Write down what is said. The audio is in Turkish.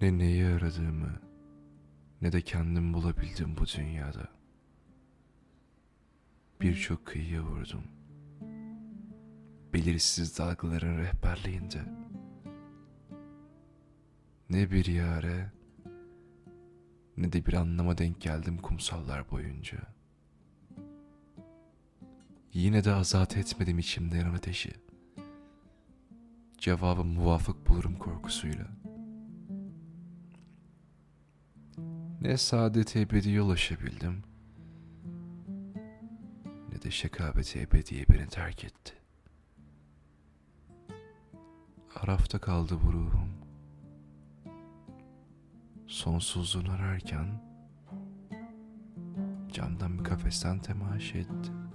Ne neyi aradığımı ne de kendim bulabildim bu dünyada. Birçok kıyıya vurdum. Belirsiz dalgaların rehberliğinde. Ne bir yare ne de bir anlama denk geldim kumsallar boyunca. Yine de azat etmedim içimde yanan ateşi. Cevabı muvafık bulurum korkusuyla. Ne saadet ebediye ulaşabildim ne de şekabeti ebediye beni terk etti. Arafta kaldı bu ruhum. Sonsuzluğunu ararken camdan bir kafesten temaşa etti.